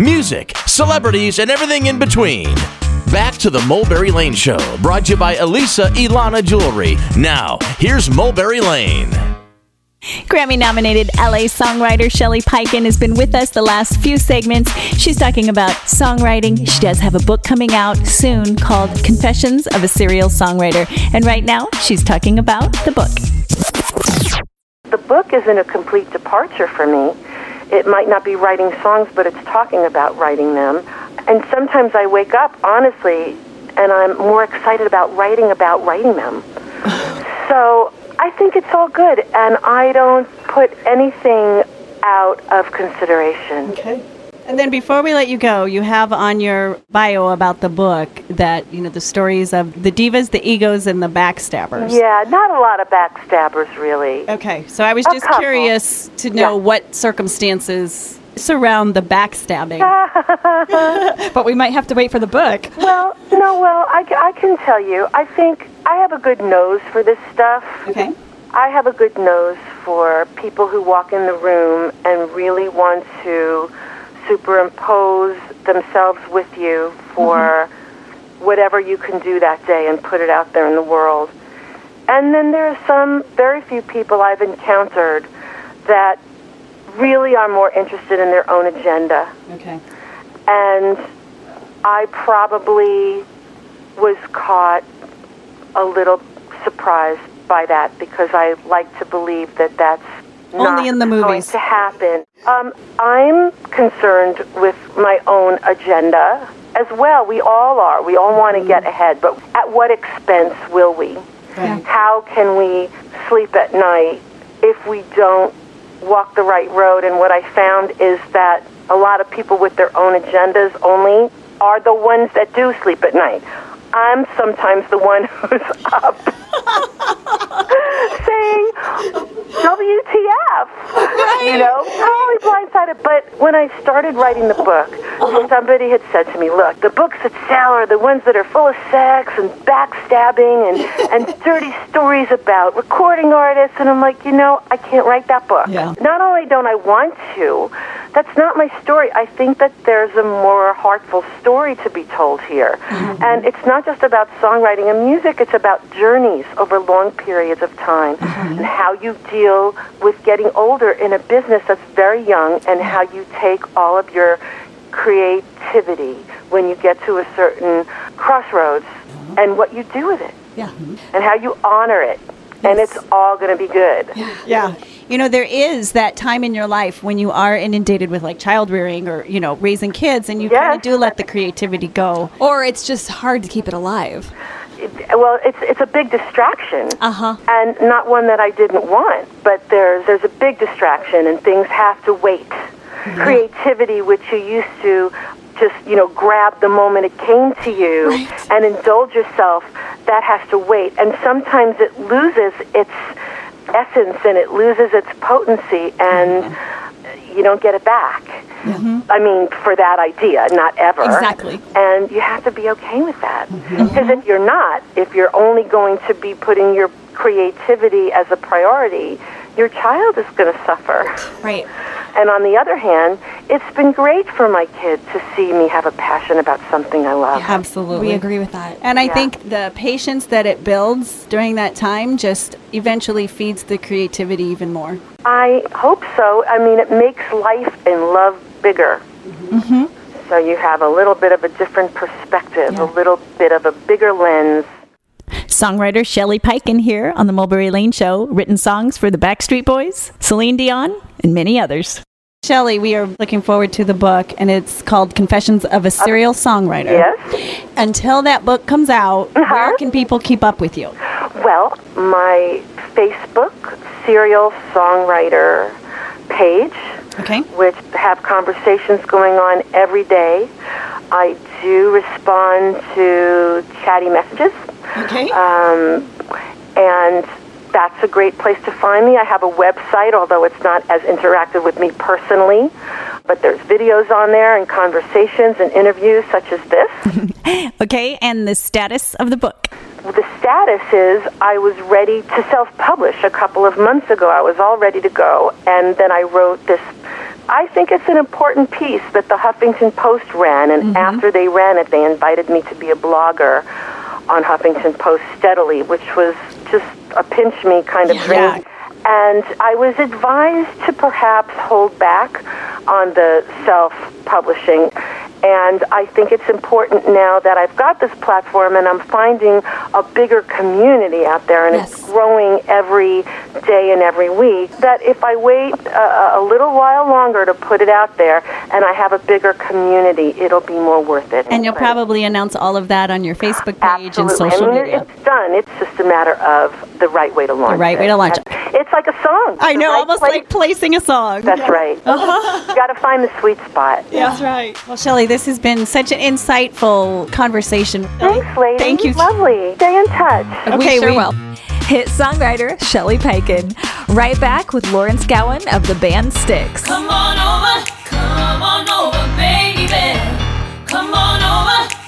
music, celebrities, and everything in between. Back to the Mulberry Lane Show, brought to you by Elisa Ilana Jewelry. Now, here's Mulberry Lane. Grammy nominated LA songwriter Shelly Peiken has been with us the last few segments. She's talking about songwriting. She does have a book coming out soon called Confessions of a Serial Songwriter. And right now, she's talking about the book. The book isn't a complete departure for me. It might not be writing songs, but it's talking about writing them. And sometimes I wake up, honestly, and I'm more excited about writing about writing them. so I think it's all good, and I don't put anything out of consideration. Okay. And then before we let you go, you have on your bio about the book that, you know, the stories of the divas, the egos, and the backstabbers. Yeah, not a lot of backstabbers, really. Okay. So I was A just couple. curious to know Yeah. what circumstances surround the backstabbing. But we might have to wait for the book. Well, no, well, I, I can tell you, I think I have a good nose for this stuff. Okay. I have a good nose for people who walk in the room and really want to superimpose themselves with you for mm-hmm. whatever you can do that day and put it out there in the world. And then there are some very few people I've encountered that really are more interested in their own agenda Okay. and I probably was caught a little surprised by that because I like to believe that that's Only in the going movies. to happen. Um, I'm concerned with my own agenda as well. We all are. We all want to get ahead, but at what expense will we? Right. How can we sleep at night if we don't walk the right road? And what I found is that a lot of people with their own agendas only are the ones that do sleep at night. I'm sometimes the one who's up saying, WTF? You know, totally blindsided. But when I started writing the book, uh-huh. somebody had said to me, look, the books that sell are the ones that are full of sex and backstabbing and, and dirty stories about recording artists. And I'm like, you know, I can't write that book. Yeah. Not only don't I want to, that's not my story. I think that there's a more heartful story to be told here. Mm-hmm. And it's not just about songwriting and music, it's about journeys over long periods of time mm-hmm. and how you deal with getting older in a business that's very young and how you take all of your creativity when you get to a certain crossroads and what you do with it Yeah. Mm-hmm. and how you honor it. And it's all going to be good. Yeah. You know, there is that time in your life when you are inundated with like child rearing or, you know, raising kids and you kind of do let the creativity go. Or it's just hard to keep it alive. It- well, it's it's a big distraction, Uh-huh. and not one that I didn't want. But there's there's a big distraction, and things have to wait. Creativity, which you used to just you know grab the moment it came to you Right. and indulge yourself, that has to wait, and sometimes it loses its essence and it loses its potency, and mm-hmm. you don't get it back. Mm-hmm. I mean, for that idea, not ever. Exactly. And you have to be okay with that. Mm-hmm. Because if you're not, if you're only going to be putting your creativity as a priority, your child is going to suffer. Right. And on the other hand, it's been great for my kid to see me have a passion about something I love. Absolutely. We agree with that. And I Yeah. think the patience that it builds during that time just eventually feeds the creativity even more. I hope so. I mean, it makes life and love bigger. Mm-hmm. So you have a little bit of a different perspective, a little bit of a bigger lens. Songwriter Shelly Peiken here on the Mulberry Lane Show, written songs for the Backstreet Boys, Celine Dion, and many others. Shelly, we are looking forward to the book, and it's called Confessions of a Serial Songwriter. Yes? Until that book comes out, where uh-huh. can people keep up with you? Well, my Facebook serial songwriter page, Okay. which have conversations going on every day. I do respond to chatty messages, Okay. um, and that's a great place to find me. I have a website, although it's not as interactive with me personally, but there's videos on there and conversations and interviews such as this. Okay, and the status of the book. the status is I was ready to self-publish a couple of months ago. I was all ready to go, and then I wrote this I think it's an important piece that the Huffington Post ran, and after they ran it, they invited me to be a blogger on Huffington Post steadily, which was just a pinch me kind of Yeah. dream. And I was advised to perhaps hold back on the self publishing. And I think it's important now that I've got this platform and I'm finding a bigger community out there and it's growing every day and every week. That if I wait a, a little while longer to put it out there and I have a bigger community, it'll be more worth it. And you'll probably announce all of that on your Facebook page and social I mean, media. It's done. It's just a matter of the right way to launch The right it. way to launch it. It's like a song. I know, right almost place. like placing a song. That's yeah. right. Uh-huh. you got to find the sweet spot. Yeah. That's right. Well, Shelly, this has been such an insightful conversation. Thanks, lady. Thank you. Lovely. Stay in touch. Okay, we sure we- will. Hit songwriter Shelly Peiken. Right back with Lawrence Gowan of the band Styx. Come on over, come on over, baby. Come on over.